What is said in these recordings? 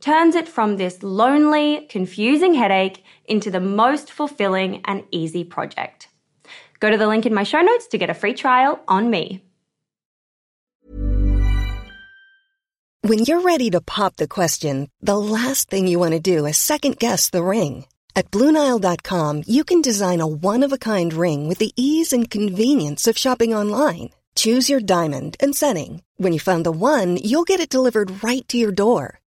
turns it from this lonely, confusing headache into the most fulfilling and easy project. Go to the link in my show notes to get a free trial on me. When you're ready to pop the question, the last thing you want to do is second guess the ring. At Bluenile.com, you can design a one of a kind ring with the ease and convenience of shopping online. Choose your diamond and setting. When you find the one, you'll get it delivered right to your door.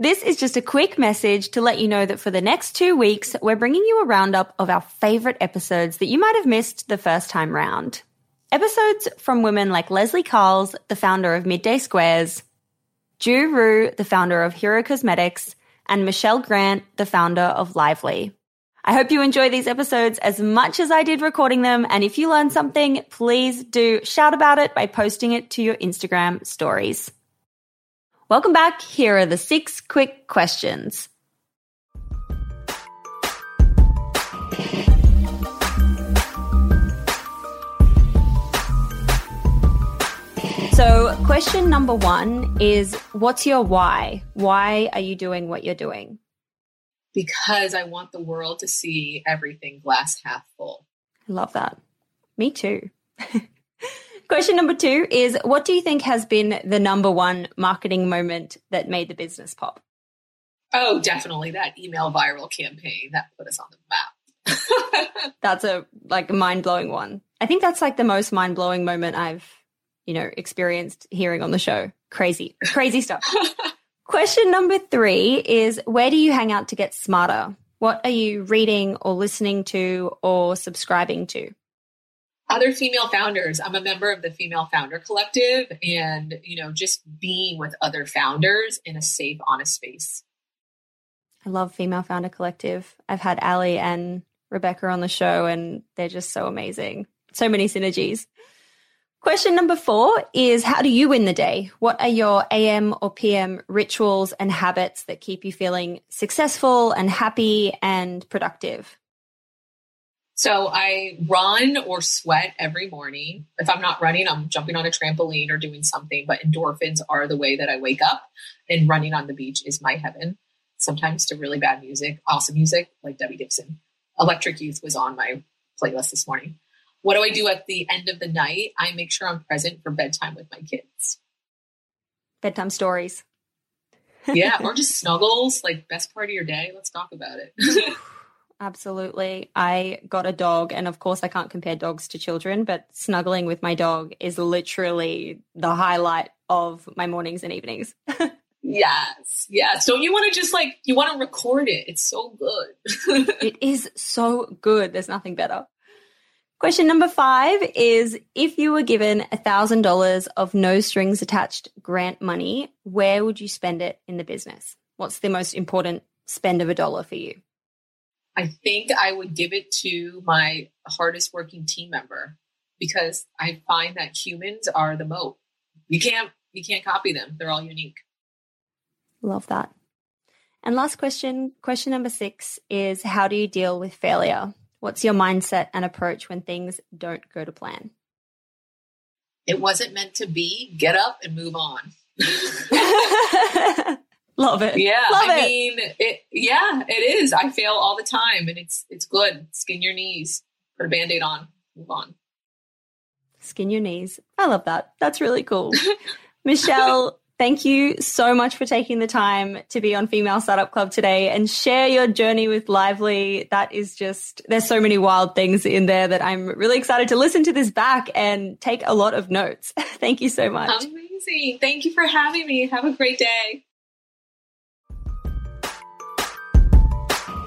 This is just a quick message to let you know that for the next two weeks, we're bringing you a roundup of our favorite episodes that you might have missed the first time round. Episodes from women like Lezlie Karls, the founder of Midday Squares, Ju Rhyu, the founder of Hero Cosmetics, and Michelle Grant, the founder of Lively. I hope you enjoy these episodes as much as I did recording them. And if you learned something, please do shout about it by posting it to your Instagram stories. Welcome back. Here are the six quick questions. So, question number one is What's your why? Why are you doing what you're doing? Because I want the world to see everything glass half full. I love that. Me too. question number two is What do you think has been the number one marketing moment that made the business pop? Oh, definitely that email viral campaign that put us on the map. that's a like mind blowing one. I think that's like the most mind blowing moment I've, you know, experienced hearing on the show. Crazy, crazy stuff. Question number three is where do you hang out to get smarter? What are you reading or listening to or subscribing to? Other female founders. I'm a member of the Female Founder Collective and, you know, just being with other founders in a safe, honest space. I love Female Founder Collective. I've had Ali and Rebecca on the show, and they're just so amazing. So many synergies. Question number four is How do you win the day? What are your AM or PM rituals and habits that keep you feeling successful and happy and productive? So I run or sweat every morning. If I'm not running, I'm jumping on a trampoline or doing something, but endorphins are the way that I wake up, and running on the beach is my heaven sometimes to really bad music, awesome music like Debbie Gibson. Electric Youth was on my playlist this morning. What do I do at the end of the night? I make sure I'm present for bedtime with my kids. Bedtime stories. yeah, or just snuggles, like best part of your day. Let's talk about it. Absolutely. I got a dog, and of course, I can't compare dogs to children, but snuggling with my dog is literally the highlight of my mornings and evenings. Yes, yes. Don't you want to just like you want to record it? It's so good. it is so good. There's nothing better. Question number five is if you were given a thousand dollars of no strings attached grant money, where would you spend it in the business? What's the most important spend of a dollar for you? I think I would give it to my hardest working team member because I find that humans are the moat. You can't you can't copy them. They're all unique. Love that. And last question, question number six is how do you deal with failure? What's your mindset and approach when things don't go to plan? It wasn't meant to be. Get up and move on. Love it. Yeah. Love I it. mean, it, yeah, it is. I fail all the time and it's, it's good. Skin your knees, put a band-aid on, move on. Skin your knees. I love that. That's really cool. Michelle, Thank you so much for taking the time to be on Female Startup Club today and share your journey with Lively. That is just, there's so many wild things in there that I'm really excited to listen to this back and take a lot of notes. Thank you so much. Amazing. Thank you for having me. Have a great day.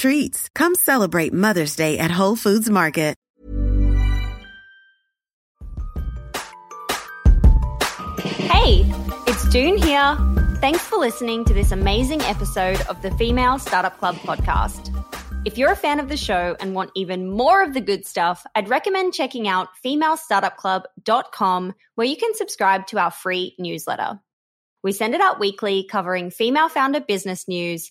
treats. Come celebrate Mother's Day at Whole Foods Market. Hey, it's Doone here. Thanks for listening to this amazing episode of the Female Startup Club podcast. If you're a fan of the show and want even more of the good stuff, I'd recommend checking out femalestartupclub.com where you can subscribe to our free newsletter. We send it out weekly covering female founder business news,